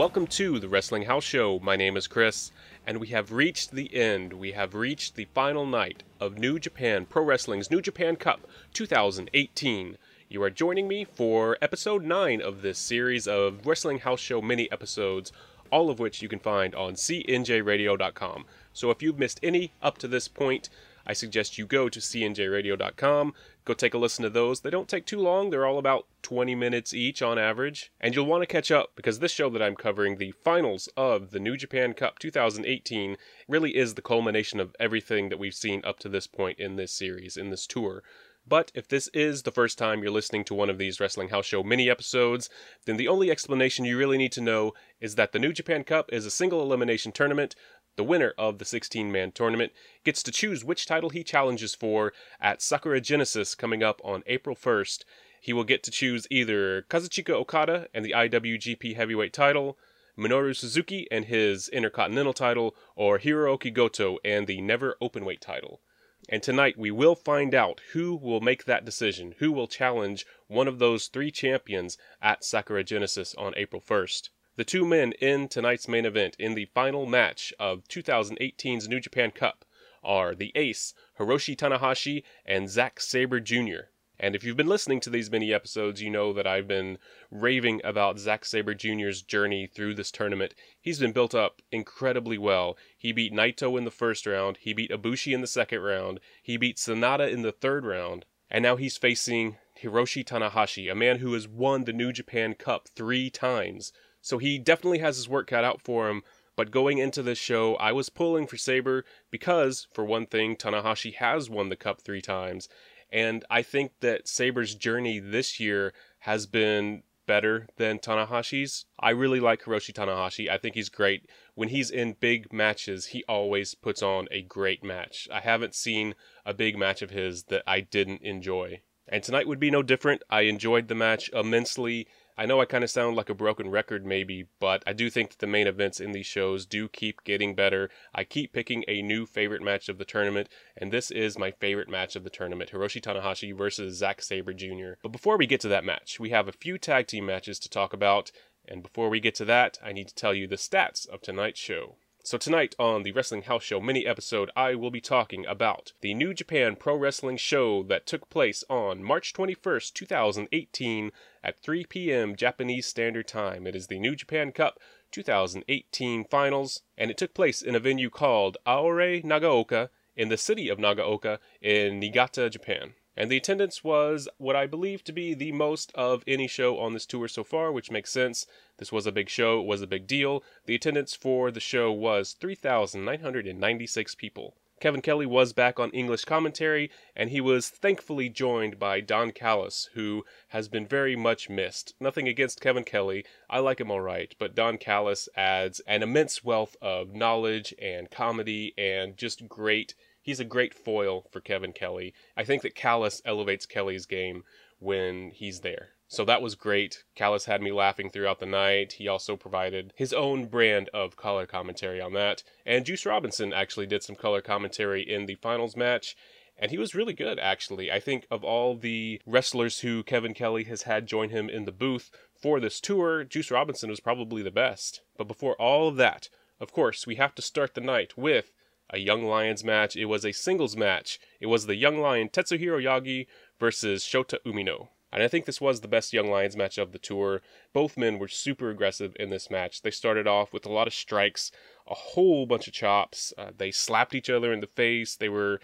Welcome to the Wrestling House Show. My name is Chris, and we have reached the end. We have reached the final night of New Japan Pro Wrestling's New Japan Cup 2018. You are joining me for episode 9 of this series of Wrestling House Show mini episodes, all of which you can find on cnjradio.com. So if you've missed any up to this point, I suggest you go to cnjradio.com, go take a listen to those. They don't take too long, they're all about 20 minutes each on average. And you'll want to catch up because this show that I'm covering, the finals of the New Japan Cup 2018, really is the culmination of everything that we've seen up to this point in this series, in this tour. But if this is the first time you're listening to one of these Wrestling House Show mini episodes, then the only explanation you really need to know is that the New Japan Cup is a single elimination tournament. The winner of the 16 man tournament gets to choose which title he challenges for at Sakura Genesis coming up on April 1st. He will get to choose either Kazuchika Okada and the IWGP Heavyweight title, Minoru Suzuki and his Intercontinental title, or Hirooki Goto and the Never Openweight title. And tonight we will find out who will make that decision, who will challenge one of those three champions at Sakura Genesis on April 1st. The two men in tonight's main event in the final match of 2018's New Japan Cup are the ace, Hiroshi Tanahashi, and Zack Sabre Jr. And if you've been listening to these mini episodes, you know that I've been raving about Zack Sabre Jr.'s journey through this tournament. He's been built up incredibly well. He beat Naito in the first round, he beat Ibushi in the second round, he beat Sanada in the third round, and now he's facing Hiroshi Tanahashi, a man who has won the New Japan Cup three times. So he definitely has his work cut out for him. But going into this show, I was pulling for Sabre because, for one thing, Tanahashi has won the cup three times. And I think that Sabre's journey this year has been better than Tanahashi's. I really like Hiroshi Tanahashi. I think he's great. When he's in big matches, he always puts on a great match. I haven't seen a big match of his that I didn't enjoy. And tonight would be no different. I enjoyed the match immensely. I know I kind of sound like a broken record, maybe, but I do think that the main events in these shows do keep getting better. I keep picking a new favorite match of the tournament, and this is my favorite match of the tournament Hiroshi Tanahashi versus Zack Sabre Jr. But before we get to that match, we have a few tag team matches to talk about, and before we get to that, I need to tell you the stats of tonight's show. So, tonight on the Wrestling House Show mini episode, I will be talking about the New Japan Pro Wrestling show that took place on March 21st, 2018 at 3 p.m. Japanese Standard Time. It is the New Japan Cup 2018 Finals, and it took place in a venue called Aore Nagaoka in the city of Nagaoka in Niigata, Japan. And the attendance was what I believe to be the most of any show on this tour so far, which makes sense. This was a big show, it was a big deal. The attendance for the show was 3,996 people. Kevin Kelly was back on English commentary, and he was thankfully joined by Don Callis, who has been very much missed. Nothing against Kevin Kelly, I like him alright, but Don Callis adds an immense wealth of knowledge and comedy and just great. He's a great foil for Kevin Kelly. I think that Callis elevates Kelly's game when he's there. So that was great. Callis had me laughing throughout the night. He also provided his own brand of color commentary on that. And Juice Robinson actually did some color commentary in the finals match. And he was really good, actually. I think of all the wrestlers who Kevin Kelly has had join him in the booth for this tour, Juice Robinson was probably the best. But before all of that, of course, we have to start the night with a Young Lions match. It was a singles match. It was the Young Lion Tetsuhiro Yagi versus Shota Umino. And I think this was the best Young Lions match of the tour. Both men were super aggressive in this match. They started off with a lot of strikes, a whole bunch of chops. Uh, they slapped each other in the face. They were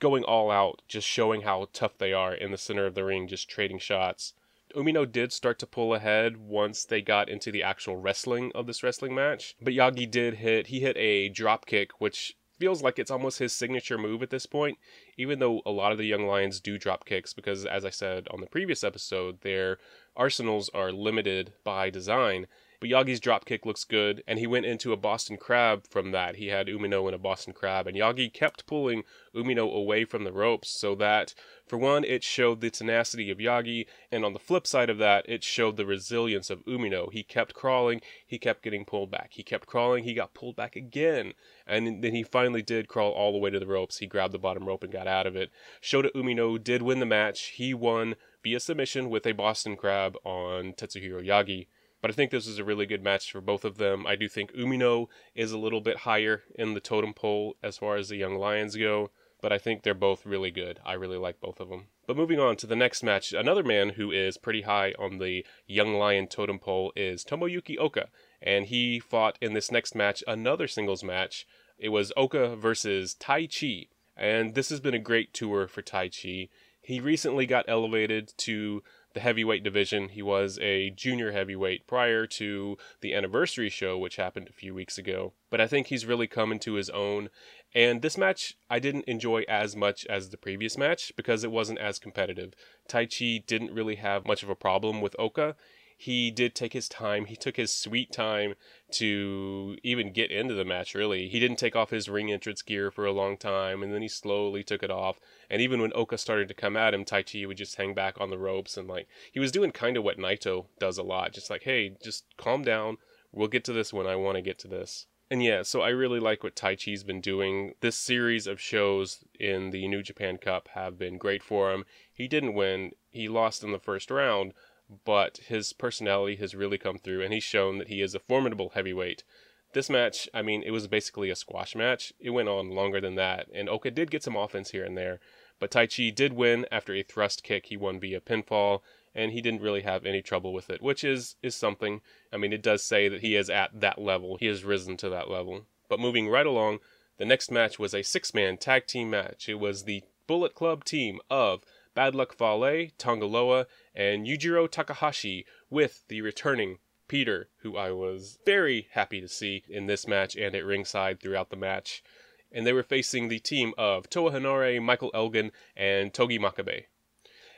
going all out, just showing how tough they are in the center of the ring, just trading shots. Umino did start to pull ahead once they got into the actual wrestling of this wrestling match. But Yagi did hit, he hit a drop kick, which feels like it's almost his signature move at this point, even though a lot of the young lions do drop kicks because, as I said on the previous episode, their arsenals are limited by design. But Yagi's dropkick looks good, and he went into a Boston Crab from that. He had Umino in a Boston Crab, and Yagi kept pulling Umino away from the ropes so that, for one, it showed the tenacity of Yagi, and on the flip side of that, it showed the resilience of Umino. He kept crawling, he kept getting pulled back. He kept crawling, he got pulled back again, and then he finally did crawl all the way to the ropes. He grabbed the bottom rope and got out of it. Shota Umino did win the match. He won via submission with a Boston Crab on Tetsuhiro Yagi. But I think this is a really good match for both of them. I do think Umino is a little bit higher in the totem pole as far as the Young Lions go, but I think they're both really good. I really like both of them. But moving on to the next match, another man who is pretty high on the Young Lion totem pole is Tomoyuki Oka, and he fought in this next match another singles match. It was Oka versus Taichi, and this has been a great tour for Taichi. He recently got elevated to the heavyweight division. He was a junior heavyweight prior to the anniversary show, which happened a few weeks ago. But I think he's really come into his own. And this match I didn't enjoy as much as the previous match because it wasn't as competitive. Taichi didn't really have much of a problem with Oka he did take his time. He took his sweet time to even get into the match, really. He didn't take off his ring entrance gear for a long time, and then he slowly took it off. And even when Oka started to come at him, Taichi would just hang back on the ropes and, like, he was doing kind of what Naito does a lot. Just like, hey, just calm down. We'll get to this when I want to get to this. And yeah, so I really like what Taichi's been doing. This series of shows in the New Japan Cup have been great for him. He didn't win, he lost in the first round, but his personality has really come through, and he's shown that he is a formidable heavyweight. This match, I mean, it was basically a squash match. It went on longer than that, and Oka did get some offense here and there, but Taichi did win after a thrust kick. He won via pinfall, and he didn't really have any trouble with it, which is is something. I mean, it does say that he is at that level. He has risen to that level. But moving right along, the next match was a six-man tag team match. It was the Bullet Club team of Bad Luck Fale, Tanga Loa, and Yujiro Takahashi with the returning Peter, who I was very happy to see in this match and at ringside throughout the match. And they were facing the team of Toa Henare, Michael Elgin, and Togi Makabe.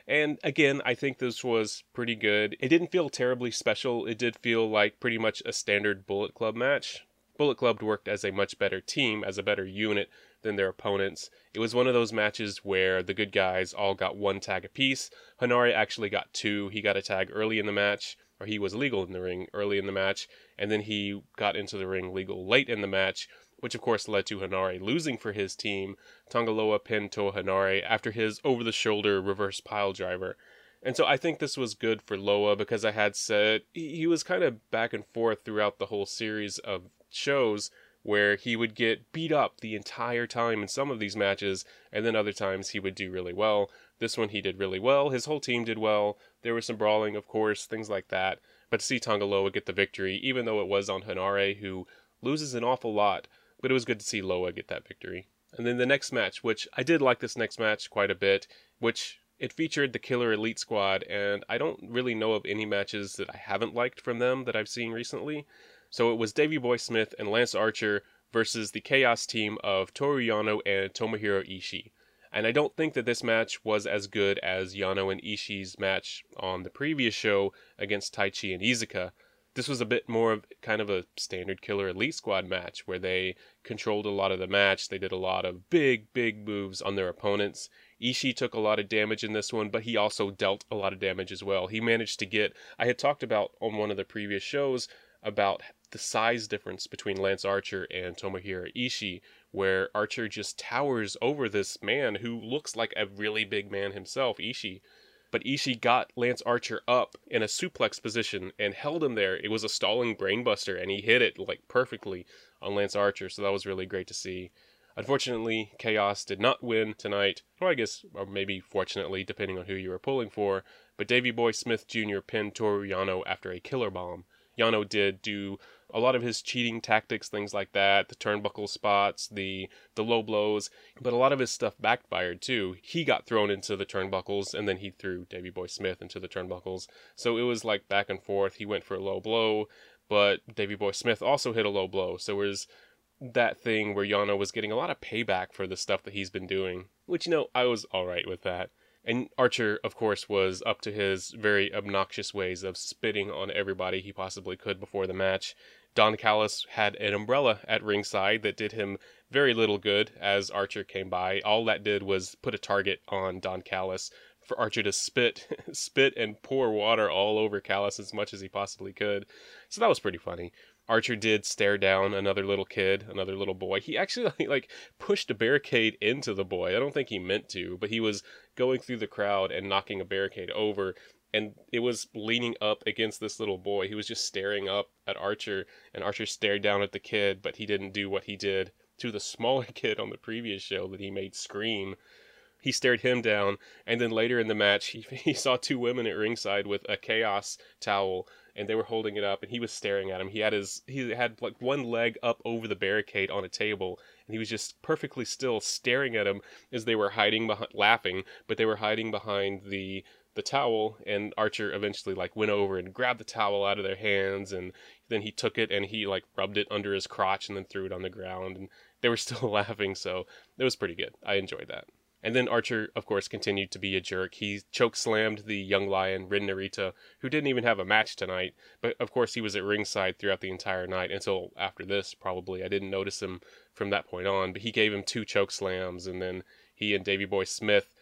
And again, I think this was pretty good. It didn't feel terribly special. It did feel like pretty much a standard Bullet Club match. Bullet Club worked as a much better team, as a better unit than their opponents. It was one of those matches where the good guys all got one tag apiece. Henare actually got two. He got a tag early in the match, or he was legal in the ring early in the match, and then he got into the ring legal late in the match, which of course led to Henare losing for his team. Tanga Loa pinned Toa Henare after his over the shoulder reverse pile driver. And so I think this was good for Loa because I had said he was kind of back and forth throughout the whole series of shows where he would get beat up the entire time in some of these matches, and then other times he would do really well. This one he did really well. His whole team did well. There was some brawling, of course, things like that. But to see Tanga Loa get the victory, even though it was on Henare, who loses an awful lot, but it was good to see Loa get that victory. And then the next match, which I did like this next match quite a bit, which it featured the Killer Elite Squad, and I don't really know of any matches that I haven't liked from them that I've seen recently. So it was Davey Boy Smith and Lance Archer versus the Chaos team of Toru Yano and Tomohiro Ishii. And I don't think that this match was as good as Yano and Ishii's match on the previous show against Taichi and Iizuka. This was a bit more of kind of a standard Killer Elite Squad match where they controlled a lot of the match. They did a lot of big, big moves on their opponents. Ishii took a lot of damage in this one, but he also dealt a lot of damage as well. He managed to get, I had talked about on one of the previous shows about the size difference between Lance Archer and Tomohiro Ishii, where Archer just towers over this man who looks like a really big man himself, Ishii. But Ishii got Lance Archer up in a suplex position and held him there. It was a stalling brainbuster, and he hit it like perfectly on Lance Archer, so that was really great to see. Unfortunately, Chaos did not win tonight, or I guess, or maybe fortunately, depending on who you were pulling for. But Davey Boy Smith Jr. pinned Toru Yano after a killer bomb. Yano did do a lot of his cheating tactics, things like that, the turnbuckle spots, the the low blows, but a lot of his stuff backfired too. He got thrown into the turnbuckles and then he threw Davey Boy Smith into the turnbuckles. So it was like back and forth. He went for a low blow, but Davey Boy Smith also hit a low blow. So it was that thing where Yano was getting a lot of payback for the stuff that he's been doing, which you know, I was all right with that. And Archer, of course, was up to his very obnoxious ways of spitting on everybody he possibly could before the match. Don Callis had an umbrella at ringside that did him very little good as Archer came by. All that did was put a target on Don Callis for Archer to spit spit and pour water all over Callis as much as he possibly could. So that was pretty funny. Archer did stare down another little kid, another little boy. He actually like pushed a barricade into the boy. I don't think he meant to, but he was going through the crowd and knocking a barricade over and it was leaning up against this little boy. He was just staring up at Archer, and Archer stared down at the kid, but he didn't do what he did to the smaller kid on the previous show that he made scream. He stared him down, and then later in the match, he, he saw two women at ringside with a chaos towel, and they were holding it up, and he was staring at him. He had his he had like one leg up over the barricade on a table, and he was just perfectly still, staring at him as they were hiding behind, laughing, but they were hiding behind the the towel and Archer eventually like went over and grabbed the towel out of their hands and then he took it and he like rubbed it under his crotch and then threw it on the ground and they were still laughing so it was pretty good. I enjoyed that. And then Archer, of course, continued to be a jerk. He choke slammed the young lion, Ren Narita, who didn't even have a match tonight. But of course, he was at ringside throughout the entire night until after this, probably. I didn't notice him from that point on. But he gave him two choke slams, and then he and Davey Boy Smith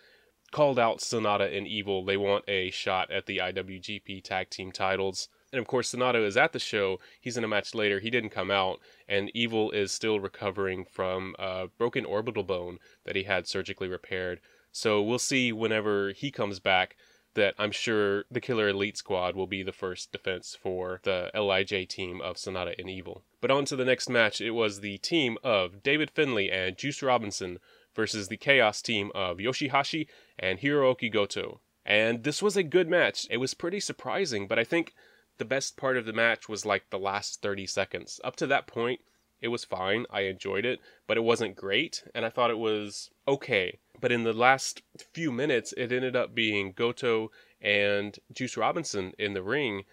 called out Sanada and Evil. They want a shot at the IWGP Tag Team titles. And of course, Sanada is at the show. He's in a match later. He didn't come out, and Evil is still recovering from a broken orbital bone that he had surgically repaired. So we'll see whenever he comes back that I'm sure the Killer Elite Squad will be the first defense for the LIJ team of Sanada and Evil. But on to the next match. It was the team of David Finlay and Juice Robinson versus the Chaos team of Yoshihashi and Hirooki Goto. And this was a good match. It was pretty surprising, but I think the best part of the match was like the last 30 seconds. Up to that point, it was fine. I enjoyed it, but it wasn't great, and I thought it was okay. But in the last few minutes, it ended up being Goto and Juice Robinson in the ring,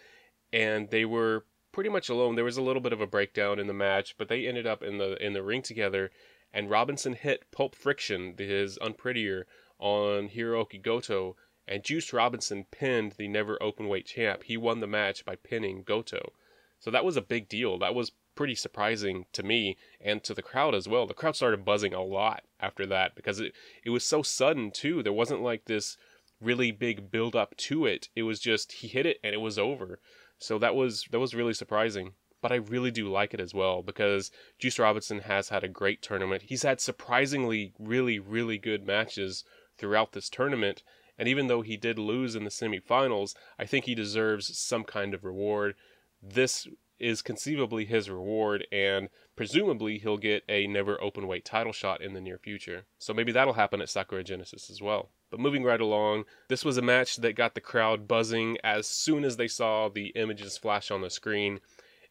and they were pretty much alone. There was a little bit of a breakdown in the match, but they ended up in the in the ring together and Robinson hit Pulp Friction, his unprettier, on Hirooki Goto, and Juice Robinson pinned the never open weight champ. He won the match by pinning Goto. So that was a big deal. That was pretty surprising to me and to the crowd as well. The crowd started buzzing a lot after that because it, it was so sudden too. There wasn't like this really big build up to it. It was just he hit it and it was over. So that was that was really surprising but I really do like it as well because Juice Robinson has had a great tournament. He's had surprisingly really, really good matches throughout this tournament. And even though he did lose in the semifinals, I think he deserves some kind of reward. This is conceivably his reward, and presumably he'll get a never open weight title shot in the near future. So maybe that'll happen at Sakura Genesis as well. But moving right along, this was a match that got the crowd buzzing as soon as they saw the images flash on the screen.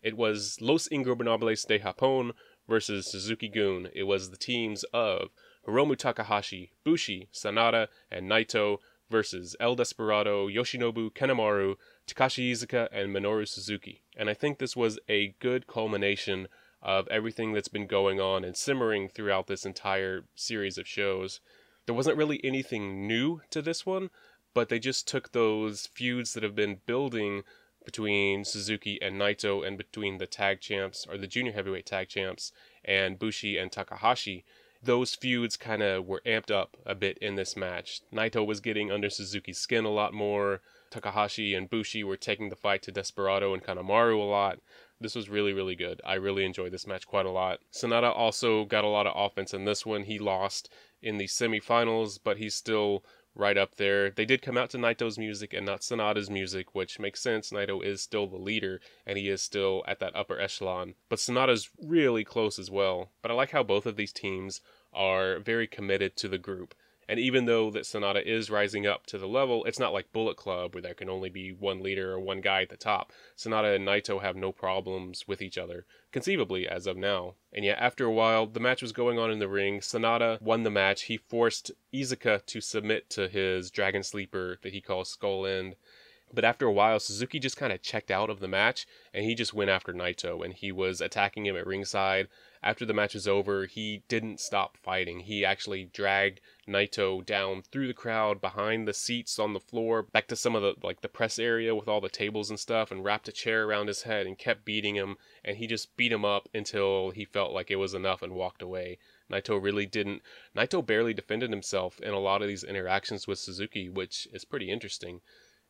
It was Los Ingobernables de Japón versus Suzuki-gun. It was the teams of Hiromu Takahashi, Bushi, Sanada, and Naito versus El Desperado, Yoshinobu Kanemaru, Takashi Iizuka, and Minoru Suzuki. And I think this was a good culmination of everything that's been going on and simmering throughout this entire series of shows. There wasn't really anything new to this one, but they just took those feuds that have been building between Suzuki and Naito and between the tag champs or the junior heavyweight tag champs and Bushi and Takahashi. Those feuds kind of were amped up a bit in this match. Naito was getting under Suzuki's skin a lot more. Takahashi and Bushi were taking the fight to Desperado and Kanemaru a lot. This was really, really good. I really enjoyed this match quite a lot. Sanada also got a lot of offense in this one. He lost in the semifinals, but he's still right up there. They did come out to Naito's music and not Sanada's music, which makes sense. Naito is still the leader and he is still at that upper echelon. But Sanada's really close as well. But I like how both of these teams are very committed to the group. And even though that Sanada is rising up to the level, it's not like Bullet Club where there can only be one leader or one guy at the top. Sanada and Naito have no problems with each other, conceivably as of now. And yet, after a while, the match was going on in the ring. Sanada won the match. He forced Iizuka to submit to his Dragon Sleeper that he calls Skull End. But after a while, Suzuki just kind of checked out of the match and he just went after Naito and he was attacking him at ringside. After the match is over, he didn't stop fighting. He actually dragged Naito down through the crowd, behind the seats on the floor, back to some of the like the press area with all the tables and stuff, and wrapped a chair around his head and kept beating him. And he just beat him up until he felt like it was enough and walked away. Naito really didn't. Naito barely defended himself in a lot of these interactions with Suzuki, which is pretty interesting.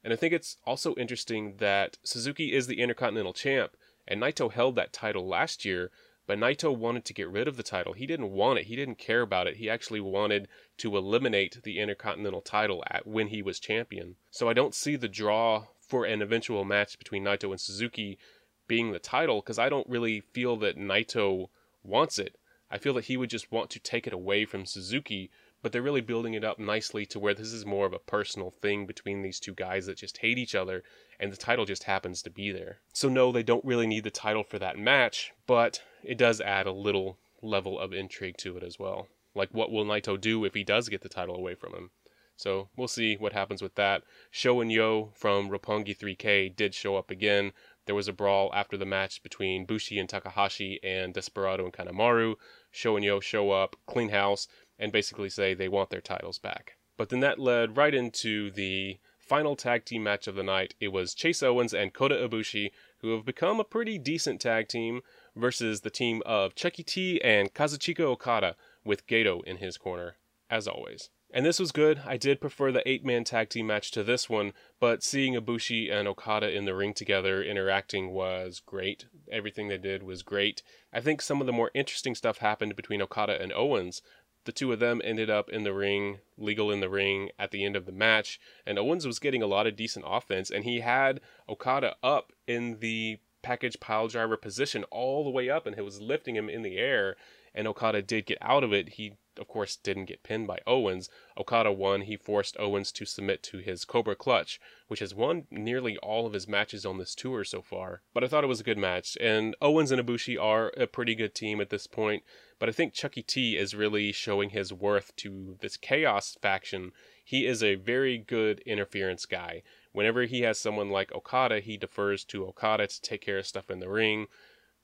And I think it's also interesting that Suzuki is the Intercontinental Champ, and Naito held that title last year, But Naito wanted to get rid of the title. He didn't want it. He didn't care about it. He actually wanted to eliminate the Intercontinental title at when he was champion. So I don't see the draw for an eventual match between Naito and Suzuki being the title because I don't really feel that Naito wants it. I feel that he would just want to take it away from Suzuki, but they're really building it up nicely to where this is more of a personal thing between these two guys that just hate each other, and the title just happens to be there. So, no, they don't really need the title for that match, but it does add a little level of intrigue to it as well. Like, what will Naito do if he does get the title away from him? So we'll see what happens with that. Sho and Yo from Roppongi 3K did show up again. There was a brawl after the match between Bushi and Takahashi and Desperado and Kanemaru. Sho and Yo show up, clean house, and basically say they want their titles back. But then that led right into the final tag team match of the night. It was Chase Owens and Kota Ibushi, who have become a pretty decent tag team, versus the team of Chuckie T and Kazuchika Okada, with Gedo in his corner, as always. And this was good. I did prefer the eight man tag team match to this one, but seeing Ibushi and Okada in the ring together interacting was great. Everything they did was great. I think some of the more interesting stuff happened between Okada and Owens. The two of them ended up in the ring, legal in the ring at the end of the match, and Owens was getting a lot of decent offense, and he had Okada up in the package pile driver position all the way up, and he was lifting him in the air, and Okada did get out of it. He of course, didn't get pinned by Owens. Okada won. He forced Owens to submit to his Cobra Clutch, which has won nearly all of his matches on this tour so far. But I thought it was a good match. And Owens and Ibushi are a pretty good team at this point. But I think Chuckie T is really showing his worth to this Chaos faction. He is a very good interference guy. Whenever he has someone like Okada, he defers to Okada to take care of stuff in the ring.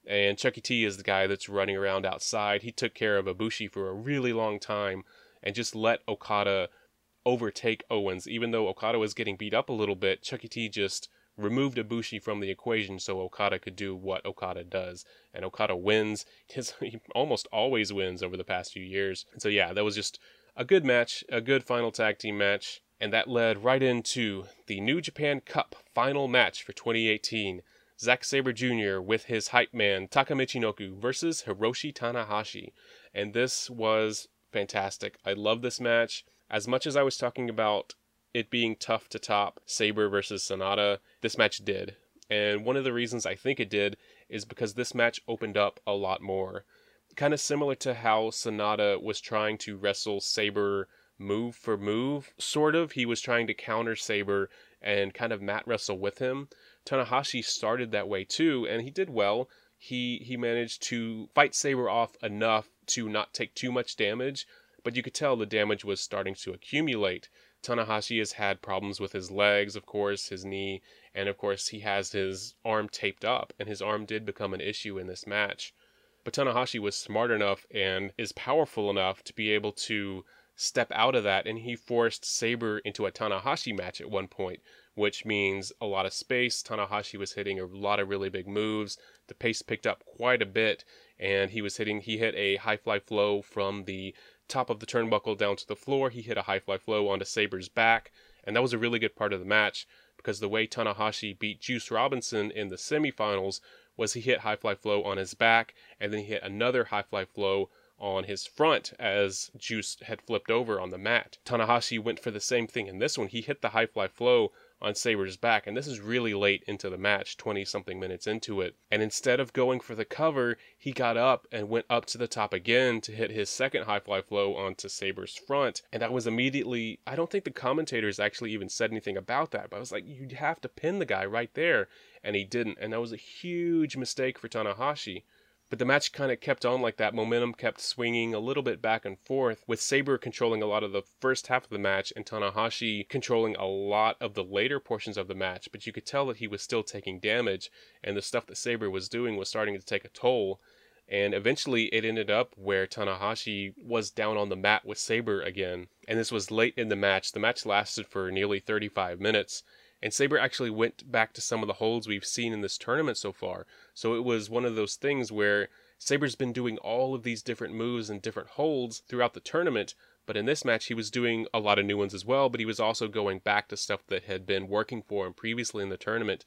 And Chuckie T is the guy that's running around outside. He took care of Ibushi for a really long time and just let Okada overtake Owens. Even though Okada was getting beat up a little bit, Chuckie T just removed Ibushi from the equation so Okada could do what Okada does. And Okada wins. His, he almost always wins over the past few years. And so, yeah, that was just a good match, a good final tag team match. And that led right into the New Japan Cup final match for 2018. Zack Sabre Jr. with his hype man Taka Michinoku versus Hiroshi Tanahashi. And this was fantastic. I love this match. As much as I was talking about it being tough to top Sabre versus Sanada, this match did. And one of the reasons I think it did is because this match opened up a lot more. Kind of similar to how Sanada was trying to wrestle Sabre move for move, sort of. He was trying to counter Sabre and kind of mat wrestle with him. Tanahashi started that way too, and he did well. He he managed to fight Sabre off enough to not take too much damage, but you could tell the damage was starting to accumulate. Tanahashi has had problems with his legs, of course, his knee, and of course he has his arm taped up, and his arm did become an issue in this match. But Tanahashi was smart enough and is powerful enough to be able to step out of that, and he forced Sabre into a Tanahashi match at one point, which means a lot of space. Tanahashi was hitting a lot of really big moves. The pace picked up quite a bit, and he was hitting. He hit a high fly flow from the top of the turnbuckle down to the floor. He hit a high fly flow onto Sabre's back, and that was a really good part of the match because the way Tanahashi beat Juice Robinson in the semifinals was he hit high fly flow on his back, and then he hit another high fly flow on his front as Juice had flipped over on the mat. Tanahashi went for the same thing in this one. He hit the high fly flow on Sabre's back, and this is really late into the match, 20 something minutes into it. And instead of going for the cover, he got up and went up to the top again to hit his second high fly flow onto Sabre's front. And I was immediately, I don't think the commentators actually even said anything about that, but I was like, you'd have to pin the guy right there. And he didn't. And that was a huge mistake for Tanahashi. But the match kind of kept on like that. Momentum kept swinging a little bit back and forth, with Sabre controlling a lot of the first half of the match and Tanahashi controlling a lot of the later portions of the match. But you could tell that he was still taking damage, and the stuff that Sabre was doing was starting to take a toll. And eventually it ended up where Tanahashi was down on the mat with Sabre again. And this was late in the match. The match lasted for nearly 35 minutes. And Sabre actually went back to some of the holds we've seen in this tournament so far. So it was one of those things where Sabre's been doing all of these different moves and different holds throughout the tournament, but in this match he was doing a lot of new ones as well, but he was also going back to stuff that had been working for him previously in the tournament.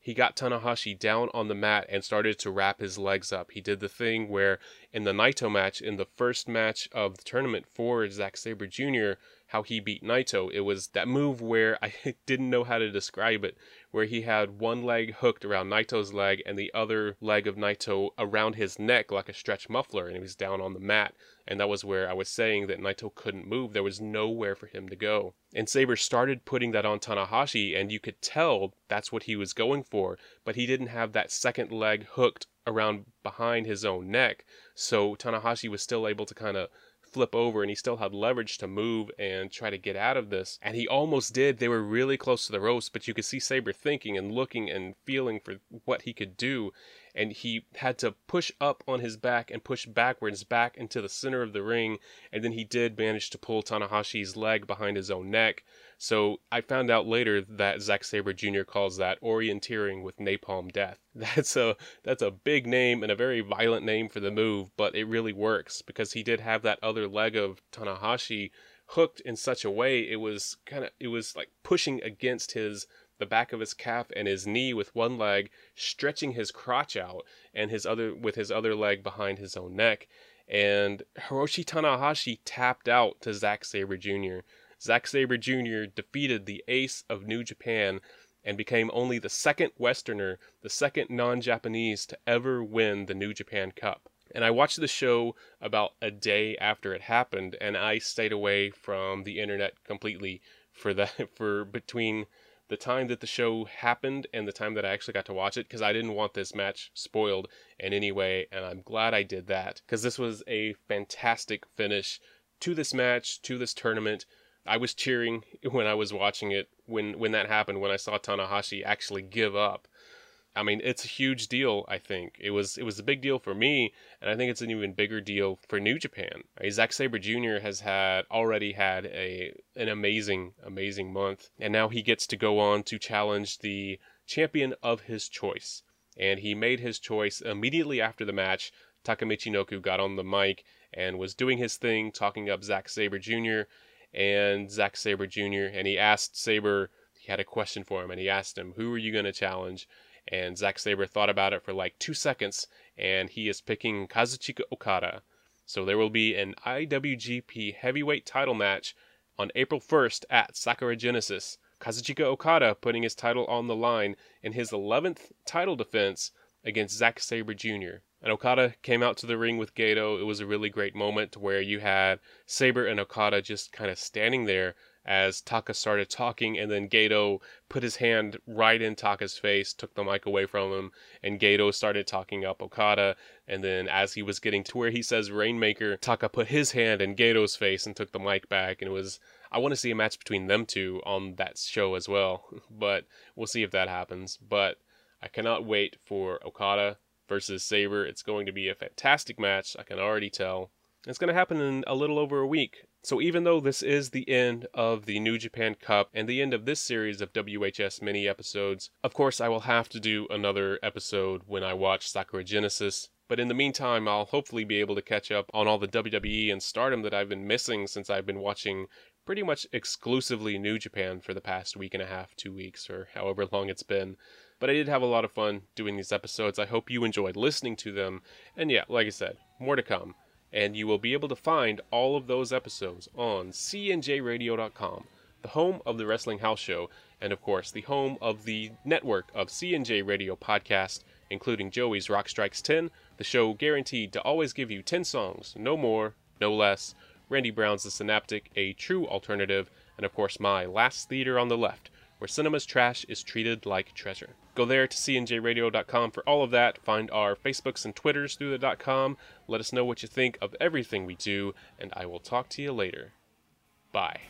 he got Tanahashi down on the mat and started to wrap his legs up. He did the thing where in the Naito match, in the first match of the tournament for Zack Sabre Jr., how he beat Naito, it was that move where I didn't know how to describe it, where he had one leg hooked around Naito's leg and the other leg of Naito around his neck like a stretch muffler, and he was down on the mat. And that was where I was saying that Naito couldn't move. There was nowhere for him to go. And Sabre started putting that on Tanahashi, and you could tell that's what he was going for, but he didn't have that second leg hooked around behind his own neck. So Tanahashi was still able to kind of flip over and he still had leverage to move and try to get out of this. And he almost did. They were really close to the ropes, but you could see Sabre thinking and looking and feeling for what he could do. And he had to push up on his back and push backwards back into the center of the ring. And then he did manage to pull Tanahashi's leg behind his own neck. So I found out later that Zack Sabre Jr. calls that orienteering with napalm death. That's a that's a big name and a very violent name for the move, but it really works because he did have that other leg of Tanahashi hooked in such a way it was kind of it was like pushing against his the back of his calf and his knee with one leg, stretching his crotch out and his other with his other leg behind his own neck. And Hiroshi Tanahashi tapped out to Zack Sabre Jr. Zack Sabre Jr. defeated the ace of New Japan and became only the second Westerner, the second non Japanese to ever win the New Japan Cup. And I watched the show about a day after it happened, and I stayed away from the internet completely for that for between the time that the show happened and the time that I actually got to watch it because I didn't want this match spoiled in any way, and I'm glad I did that because this was a fantastic finish to this match, to this tournament. I was cheering when I was watching it when when that happened when I saw Tanahashi actually give up. I mean, it's a huge deal. I think it was it was a big deal for me, and I think it's an even bigger deal for New Japan. Zack Sabre Jr. has had already had a an amazing amazing month, and now he gets to go on to challenge the champion of his choice. And he made his choice immediately after the match. Taka Michinoku got on the mic and was doing his thing, talking up Zack Sabre Jr and Zack Sabre Jr. And he asked Sabre, he had a question for him, and he asked him, "Who are you going to challenge?" And Zack Sabre thought about it for like two seconds, and he is picking Kazuchika Okada. So there will be an IWGP Heavyweight Title match on April 1st at Sakura Genesis. Kazuchika Okada putting his title on the line in his 11th title defense against Zack Sabre Jr. And Okada came out to the ring with Gedo. It was a really great moment where you had Sabre and Okada just kind of standing there as Taka started talking, and then Gedo put his hand right in Taka's face, took the mic away from him, and Gedo started talking up Okada. And then as he was getting to where he says Rainmaker, Taka put his hand in Gedo's face and took the mic back. And it was, I want to see a match between them two on that show as well, but we'll see if that happens. But I cannot wait for Okada versus Sabre. It's going to be a fantastic match, I can already tell. It's going to happen in a little over a week. So even though this is the end of the New Japan Cup and the end of this series of WHS mini episodes, of course I will have to do another episode when I watch Sakura Genesis. But in the meantime, I'll hopefully be able to catch up on all the WWE and stardom that I've been missing since I've been watching pretty much exclusively New Japan for the past week and a half, two weeks, or however long it's been. But I did have a lot of fun doing these episodes. I hope you enjoyed listening to them. And yeah, like I said, more to come. And you will be able to find all of those episodes on cnjradio.com, the home of the Wrestling House Show, and of course, the home of the network of CNJ Radio podcasts, including Joey's Rock Strikes 10, the show guaranteed to always give you 10 songs, no more, no less, Randy Brown's The Synaptic, a true alternative, and of course, my Last Theater on the Left, where cinema's trash is treated like treasure. Go there to cnjradio.com for all of that. Find our Facebooks and Twitters through the .com. Let us know what you think of everything we do, and I will talk to you later. Bye.